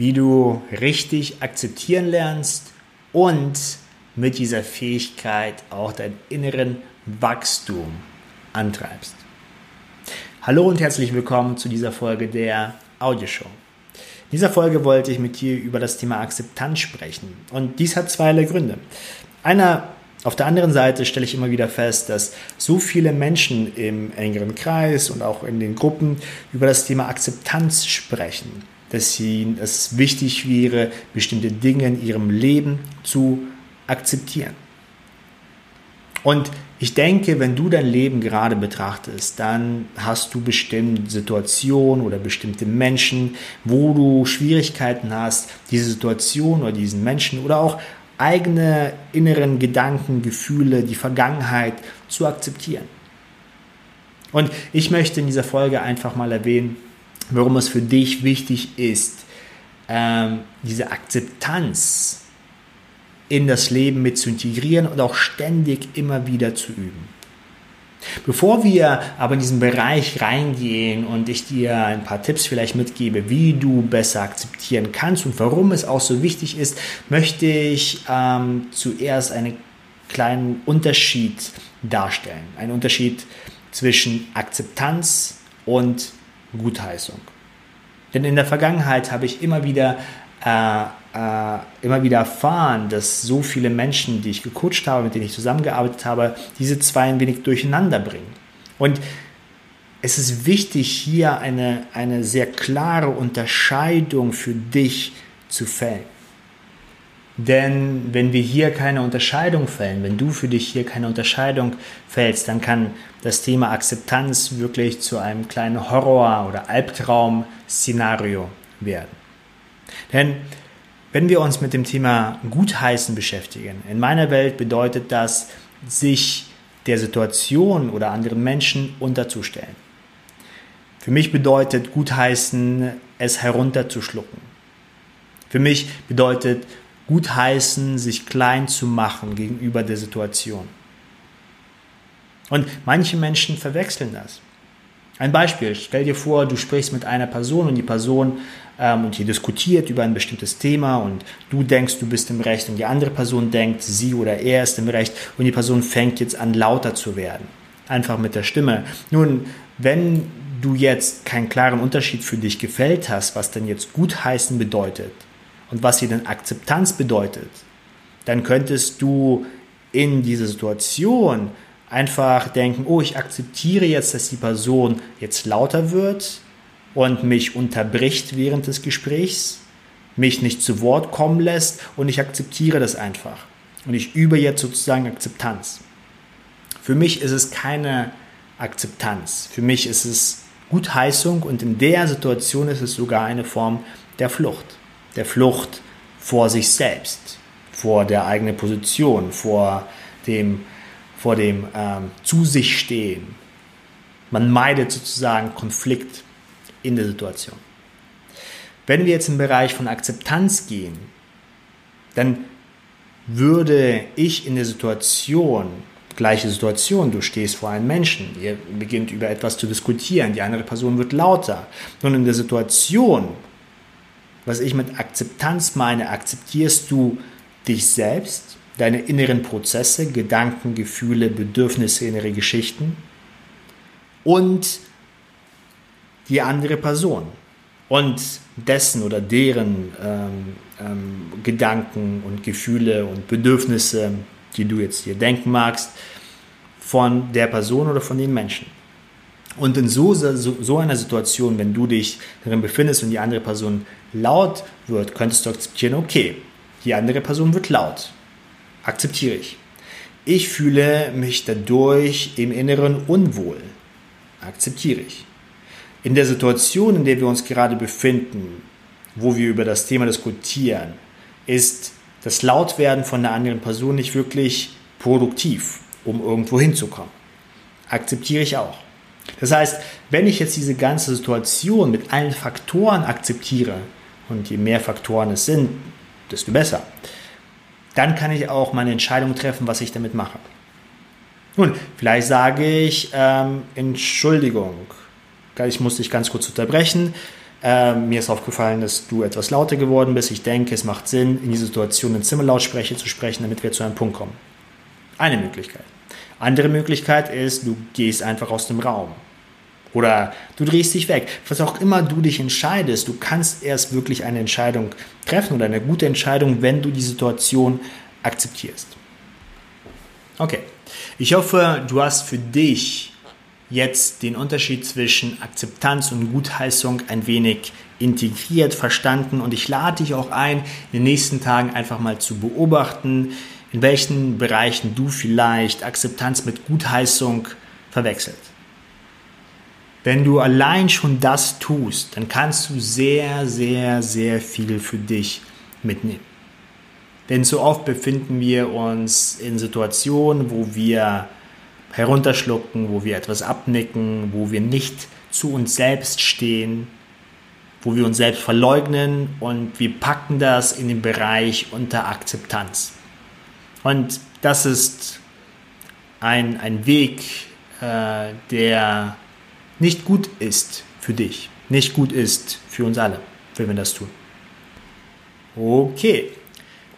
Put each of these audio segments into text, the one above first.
wie du richtig akzeptieren lernst und mit dieser Fähigkeit auch deinen inneren Wachstum antreibst. Hallo und herzlich willkommen zu dieser Folge der Audioshow. In dieser Folge wollte ich mit dir über das Thema Akzeptanz sprechen und dies hat zweierlei Gründe. Einer auf der anderen Seite stelle ich immer wieder fest, dass so viele Menschen im engeren Kreis und auch in den Gruppen über das Thema Akzeptanz sprechen, dass sie, es wichtig wäre, bestimmte Dinge in ihrem Leben zu akzeptieren. Und ich denke, wenn du dein Leben gerade betrachtest, dann hast du bestimmte Situationen oder bestimmte Menschen, wo du Schwierigkeiten hast, diese Situation oder diesen Menschen oder auch eigene inneren Gedanken, Gefühle, die Vergangenheit zu akzeptieren. Und ich möchte in dieser Folge einfach mal erwähnen, warum es für dich wichtig ist, ähm, diese Akzeptanz in das Leben mit zu integrieren und auch ständig immer wieder zu üben. Bevor wir aber in diesen Bereich reingehen und ich dir ein paar Tipps vielleicht mitgebe, wie du besser akzeptieren kannst und warum es auch so wichtig ist, möchte ich ähm, zuerst einen kleinen Unterschied darstellen. Einen Unterschied zwischen Akzeptanz und Gutheißung. Denn in der Vergangenheit habe ich immer wieder äh, äh, immer wieder erfahren, dass so viele Menschen, die ich gecoacht habe, mit denen ich zusammengearbeitet habe, diese zwei ein wenig durcheinander bringen. Und es ist wichtig, hier eine, eine sehr klare Unterscheidung für dich zu fällen. Denn wenn wir hier keine Unterscheidung fällen, wenn du für dich hier keine Unterscheidung fällst, dann kann das Thema Akzeptanz wirklich zu einem kleinen Horror- oder Albtraum-Szenario werden. Denn wenn wir uns mit dem Thema Gutheißen beschäftigen, in meiner Welt bedeutet das, sich der Situation oder anderen Menschen unterzustellen. Für mich bedeutet Gutheißen, es herunterzuschlucken. Für mich bedeutet Gutheißen, sich klein zu machen gegenüber der Situation. Und manche Menschen verwechseln das. Ein Beispiel, stell dir vor, du sprichst mit einer Person und die Person ähm, und ihr diskutiert über ein bestimmtes Thema und du denkst, du bist im Recht und die andere Person denkt, sie oder er ist im Recht und die Person fängt jetzt an lauter zu werden. Einfach mit der Stimme. Nun, wenn du jetzt keinen klaren Unterschied für dich gefällt hast, was denn jetzt gutheißen bedeutet und was hier denn Akzeptanz bedeutet, dann könntest du in dieser Situation einfach denken, oh, ich akzeptiere jetzt, dass die Person jetzt lauter wird und mich unterbricht während des Gesprächs, mich nicht zu Wort kommen lässt und ich akzeptiere das einfach. Und ich übe jetzt sozusagen Akzeptanz. Für mich ist es keine Akzeptanz. Für mich ist es Gutheißung und in der Situation ist es sogar eine Form der Flucht. Der Flucht vor sich selbst, vor der eigenen Position, vor dem vor dem ähm, zu sich stehen. Man meidet sozusagen Konflikt in der Situation. Wenn wir jetzt im Bereich von Akzeptanz gehen, dann würde ich in der Situation, gleiche Situation, du stehst vor einem Menschen, ihr beginnt über etwas zu diskutieren, die andere Person wird lauter. Nun in der Situation, was ich mit Akzeptanz meine, akzeptierst du dich selbst, deine inneren Prozesse, Gedanken, Gefühle, Bedürfnisse, innere Geschichten und die andere Person und dessen oder deren ähm, ähm, Gedanken und Gefühle und Bedürfnisse, die du jetzt hier denken magst, von der Person oder von den Menschen. Und in so, so, so einer Situation, wenn du dich darin befindest und die andere Person laut wird, könntest du akzeptieren, okay, die andere Person wird laut akzeptiere ich. Ich fühle mich dadurch im Inneren unwohl. Akzeptiere ich. In der Situation, in der wir uns gerade befinden, wo wir über das Thema diskutieren, ist das Lautwerden von einer anderen Person nicht wirklich produktiv, um irgendwo hinzukommen. Akzeptiere ich auch. Das heißt, wenn ich jetzt diese ganze Situation mit allen Faktoren akzeptiere, und je mehr Faktoren es sind, desto besser, dann kann ich auch meine Entscheidung treffen, was ich damit mache. Nun, vielleicht sage ich, ähm, Entschuldigung, ich muss dich ganz kurz unterbrechen. äh, mir ist aufgefallen, dass du etwas lauter geworden bist. Ich denke, es macht Sinn, in dieser Situation in Zimmerlautsprecher zu sprechen, damit wir zu einem Punkt kommen. Eine Möglichkeit. Andere Möglichkeit ist, du gehst einfach aus dem Raum. Oder du drehst dich weg. Was auch immer du dich entscheidest, du kannst erst wirklich eine Entscheidung treffen oder eine gute Entscheidung, wenn du die Situation akzeptierst. Okay, ich hoffe, du hast für dich jetzt den Unterschied zwischen Akzeptanz und Gutheißung ein wenig integriert, verstanden und ich lade dich auch ein, in den nächsten Tagen einfach mal zu beobachten, in welchen Bereichen du vielleicht Akzeptanz mit Gutheißung verwechselt. Wenn du allein schon das tust, dann kannst du sehr, sehr, sehr viel für dich mitnehmen. Denn so oft befinden wir uns in Situationen, wo wir herunterschlucken, wo wir etwas abnicken, wo wir nicht zu uns selbst stehen, wo wir uns selbst verleugnen und wir packen das in den Bereich unter Akzeptanz. Und das ist ein, ein Weg, äh, der nicht gut ist für dich, nicht gut ist für uns alle, wenn wir das tun. Okay,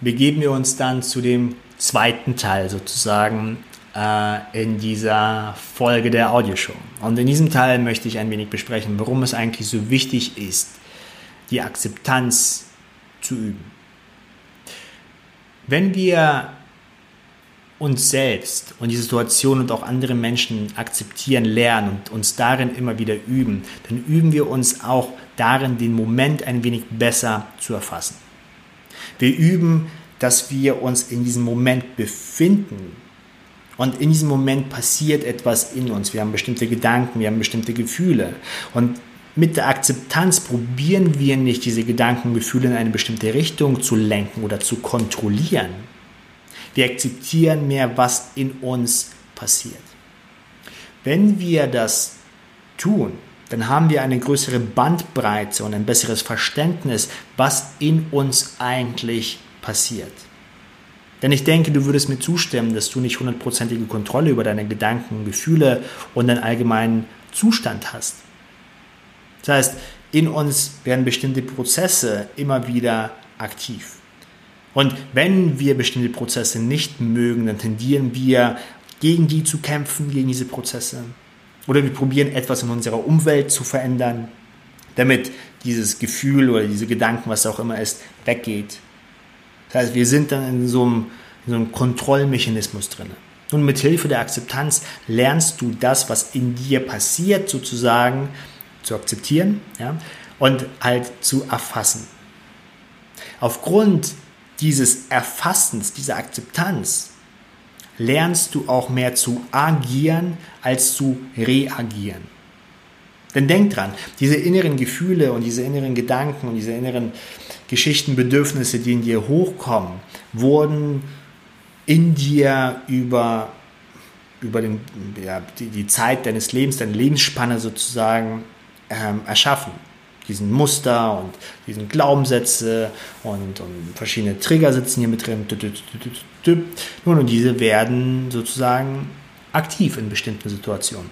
begeben wir uns dann zu dem zweiten Teil sozusagen äh, in dieser Folge der Audioshow. Und in diesem Teil möchte ich ein wenig besprechen, warum es eigentlich so wichtig ist, die Akzeptanz zu üben. Wenn wir uns selbst und die Situation und auch andere Menschen akzeptieren, lernen und uns darin immer wieder üben, dann üben wir uns auch darin, den Moment ein wenig besser zu erfassen. Wir üben, dass wir uns in diesem Moment befinden. Und in diesem Moment passiert etwas in uns. Wir haben bestimmte Gedanken, wir haben bestimmte Gefühle. Und mit der Akzeptanz probieren wir nicht, diese Gedanken, Gefühle in eine bestimmte Richtung zu lenken oder zu kontrollieren, wir akzeptieren mehr, was in uns passiert. Wenn wir das tun, dann haben wir eine größere Bandbreite und ein besseres Verständnis, was in uns eigentlich passiert. Denn ich denke, du würdest mir zustimmen, dass du nicht hundertprozentige Kontrolle über deine Gedanken, Gefühle und deinen allgemeinen Zustand hast. Das heißt, in uns werden bestimmte Prozesse immer wieder aktiv. Und wenn wir bestimmte Prozesse nicht mögen, dann tendieren wir gegen die zu kämpfen, gegen diese Prozesse. Oder wir probieren etwas in unserer Umwelt zu verändern, damit dieses Gefühl oder diese Gedanken, was auch immer ist, weggeht. Das heißt, wir sind dann in so einem, in so einem Kontrollmechanismus drin. Und mit Hilfe der Akzeptanz lernst du das, was in dir passiert, sozusagen zu akzeptieren ja, und halt zu erfassen. Aufgrund dieses Erfassens, dieser Akzeptanz, lernst du auch mehr zu agieren als zu reagieren. Denn denk dran, diese inneren Gefühle und diese inneren Gedanken und diese inneren Geschichten, Bedürfnisse, die in dir hochkommen, wurden in dir über, über den, ja, die, die, Zeit deines Lebens, deine Lebensspanne sozusagen ähm, erschaffen diesen Muster und diesen Glaubenssätze und, und verschiedene Trigger sitzen hier mit drin. Nun, und diese werden sozusagen aktiv in bestimmten Situationen.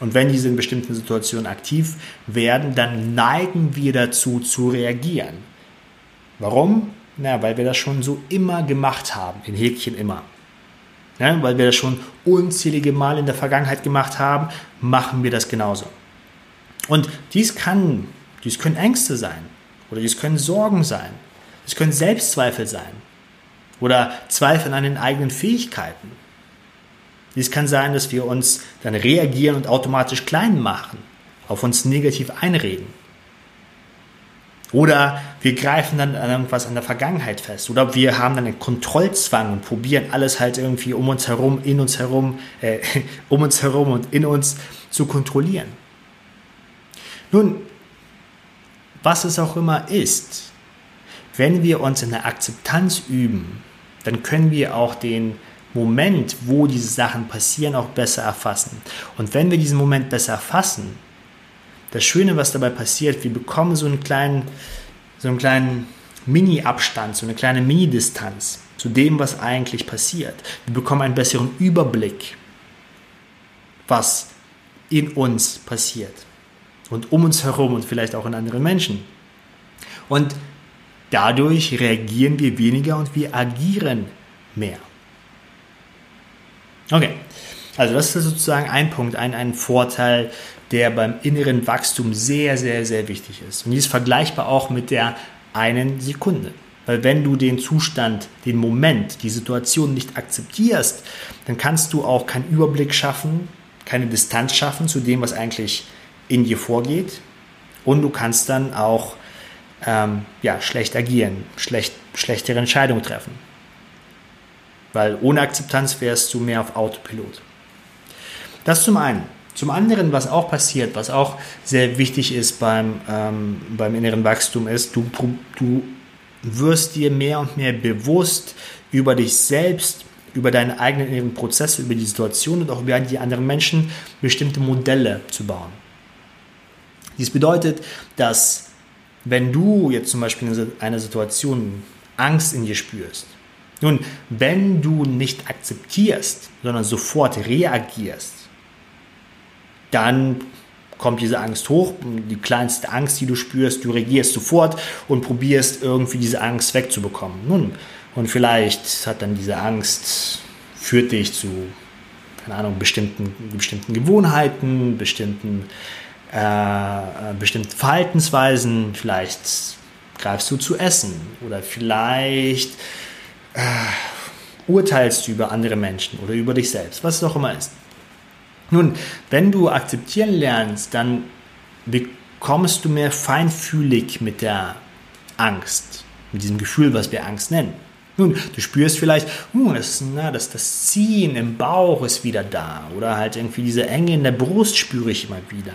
Und wenn diese in bestimmten Situationen aktiv werden, dann neigen wir dazu zu reagieren. Warum? Na, weil wir das schon so immer gemacht haben, in Häkchen immer. Ja, weil wir das schon unzählige Mal in der Vergangenheit gemacht haben, machen wir das genauso. Und dies kann, dies können Ängste sein oder dies können Sorgen sein. Es können Selbstzweifel sein oder Zweifel an den eigenen Fähigkeiten. Dies kann sein, dass wir uns dann reagieren und automatisch klein machen, auf uns negativ einreden. Oder wir greifen dann an irgendwas an der Vergangenheit fest. Oder wir haben dann einen Kontrollzwang und probieren alles halt irgendwie um uns herum, in uns herum, äh, um uns herum und in uns zu kontrollieren. Nun, was es auch immer ist, wenn wir uns in der Akzeptanz üben, dann können wir auch den Moment, wo diese Sachen passieren, auch besser erfassen. Und wenn wir diesen Moment besser erfassen, das Schöne, was dabei passiert, wir bekommen so einen kleinen, so einen kleinen Mini-Abstand, so eine kleine Mini-Distanz zu dem, was eigentlich passiert. Wir bekommen einen besseren Überblick, was in uns passiert. Und um uns herum und vielleicht auch in anderen Menschen. Und dadurch reagieren wir weniger und wir agieren mehr. Okay, also das ist sozusagen ein Punkt, ein, ein Vorteil, der beim inneren Wachstum sehr, sehr, sehr wichtig ist. Und dies ist vergleichbar auch mit der einen Sekunde. Weil wenn du den Zustand, den Moment, die Situation nicht akzeptierst, dann kannst du auch keinen Überblick schaffen, keine Distanz schaffen zu dem, was eigentlich in dir vorgeht. Und du kannst dann auch ähm, ja, schlecht agieren, schlecht, schlechtere Entscheidungen treffen. Weil ohne Akzeptanz wärst du mehr auf Autopilot. Das zum einen. Zum anderen, was auch passiert, was auch sehr wichtig ist beim, ähm, beim inneren Wachstum, ist, du, du wirst dir mehr und mehr bewusst über dich selbst, über deine eigenen inneren Prozesse, über die Situation und auch über die anderen Menschen bestimmte Modelle zu bauen. Dies bedeutet, dass wenn du jetzt zum Beispiel in einer Situation Angst in dir spürst, nun, wenn du nicht akzeptierst, sondern sofort reagierst, dann kommt diese Angst hoch, die kleinste Angst, die du spürst, du reagierst sofort und probierst irgendwie diese Angst wegzubekommen. Nun, und vielleicht hat dann diese Angst, führt dich zu, keine Ahnung, bestimmten, bestimmten Gewohnheiten, bestimmten, äh, bestimmten Verhaltensweisen, vielleicht greifst du zu essen oder vielleicht äh, urteilst du über andere Menschen oder über dich selbst, was es auch immer ist. Nun, wenn du akzeptieren lernst, dann bekommst du mehr feinfühlig mit der Angst, mit diesem Gefühl, was wir Angst nennen. Nun, du spürst vielleicht, uh, das, na, das, das Ziehen im Bauch ist wieder da oder halt irgendwie diese Enge in der Brust spüre ich immer wieder.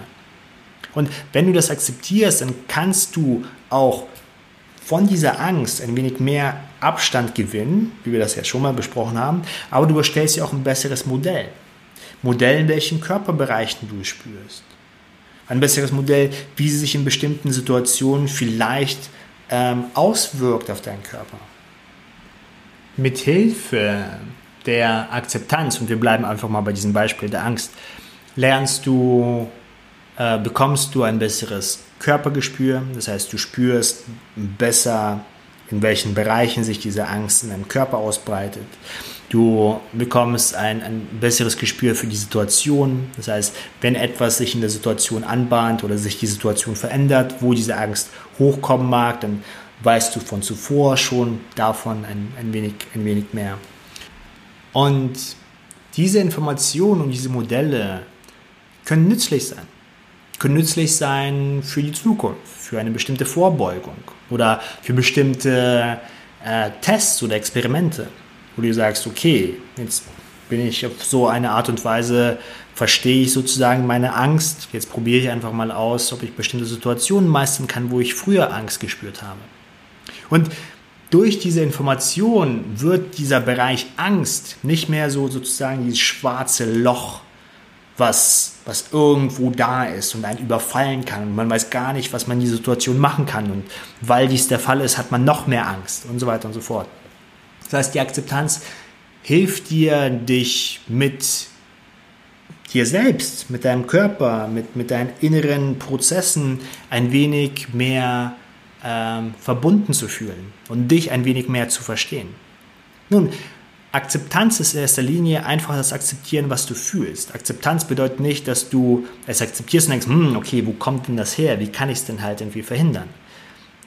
Und wenn du das akzeptierst, dann kannst du auch von dieser Angst ein wenig mehr Abstand gewinnen, wie wir das ja schon mal besprochen haben, aber du erstellst dir auch ein besseres Modell. Modell, in welchen Körperbereichen du spürst. Ein besseres Modell, wie sie sich in bestimmten Situationen vielleicht ähm, auswirkt auf deinen Körper. Mithilfe der Akzeptanz, und wir bleiben einfach mal bei diesem Beispiel der Angst, lernst du, äh, bekommst du ein besseres Körpergespür. Das heißt, du spürst besser, in welchen Bereichen sich diese Angst in deinem Körper ausbreitet. Du bekommst ein, ein besseres Gespür für die Situation. Das heißt, wenn etwas sich in der Situation anbahnt oder sich die Situation verändert, wo diese Angst hochkommen mag, dann weißt du von zuvor schon davon ein, ein, wenig, ein wenig mehr. Und diese Informationen und diese Modelle können nützlich sein. Können nützlich sein für die Zukunft, für eine bestimmte Vorbeugung oder für bestimmte äh, Tests oder Experimente wo du sagst, okay, jetzt bin ich auf so eine Art und Weise, verstehe ich sozusagen meine Angst. Jetzt probiere ich einfach mal aus, ob ich bestimmte Situationen meistern kann, wo ich früher Angst gespürt habe. Und durch diese Information wird dieser Bereich Angst nicht mehr so sozusagen dieses schwarze Loch, was, was irgendwo da ist und einen überfallen kann. Und man weiß gar nicht, was man in dieser Situation machen kann. Und weil dies der Fall ist, hat man noch mehr Angst und so weiter und so fort. Das heißt, die Akzeptanz hilft dir, dich mit dir selbst, mit deinem Körper, mit, mit deinen inneren Prozessen ein wenig mehr ähm, verbunden zu fühlen und dich ein wenig mehr zu verstehen. Nun, Akzeptanz ist in erster Linie einfach das Akzeptieren, was du fühlst. Akzeptanz bedeutet nicht, dass du es akzeptierst und denkst, hm, okay, wo kommt denn das her? Wie kann ich es denn halt irgendwie verhindern?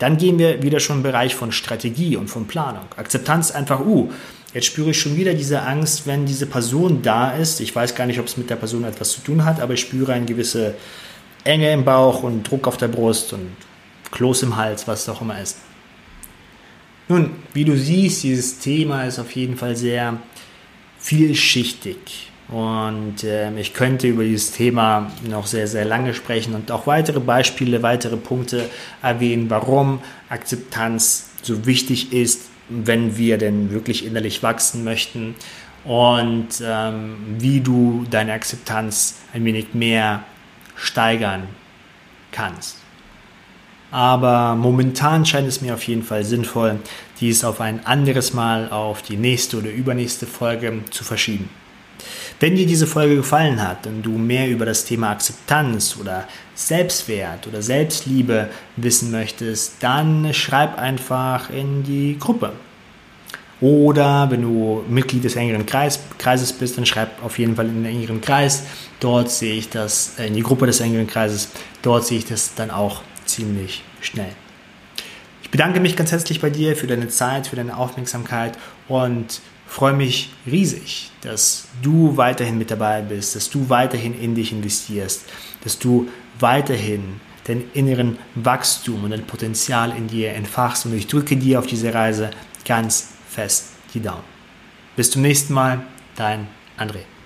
Dann gehen wir wieder schon im Bereich von Strategie und von Planung. Akzeptanz einfach, uh, jetzt spüre ich schon wieder diese Angst, wenn diese Person da ist. Ich weiß gar nicht, ob es mit der Person etwas zu tun hat, aber ich spüre eine gewisse Enge im Bauch und Druck auf der Brust und Kloß im Hals, was es auch immer ist. Nun, wie du siehst, dieses Thema ist auf jeden Fall sehr vielschichtig. Und äh, ich könnte über dieses Thema noch sehr, sehr lange sprechen und auch weitere Beispiele, weitere Punkte erwähnen, warum Akzeptanz so wichtig ist, wenn wir denn wirklich innerlich wachsen möchten und ähm, wie du deine Akzeptanz ein wenig mehr steigern kannst. Aber momentan scheint es mir auf jeden Fall sinnvoll, dies auf ein anderes Mal, auf die nächste oder übernächste Folge zu verschieben. Wenn dir diese Folge gefallen hat und du mehr über das Thema Akzeptanz oder Selbstwert oder Selbstliebe wissen möchtest, dann schreib einfach in die Gruppe. Oder wenn du Mitglied des engeren Kreis, Kreises bist, dann schreib auf jeden Fall in den engeren Kreis. Dort sehe ich das, in die Gruppe des engeren Kreises, dort sehe ich das dann auch ziemlich schnell. Ich bedanke mich ganz herzlich bei dir für deine Zeit, für deine Aufmerksamkeit und freue mich riesig, dass du weiterhin mit dabei bist, dass du weiterhin in dich investierst, dass du weiterhin deinen inneren Wachstum und dein Potenzial in dir entfachst und ich drücke dir auf diese Reise ganz fest die Daumen. Bis zum nächsten Mal, dein André.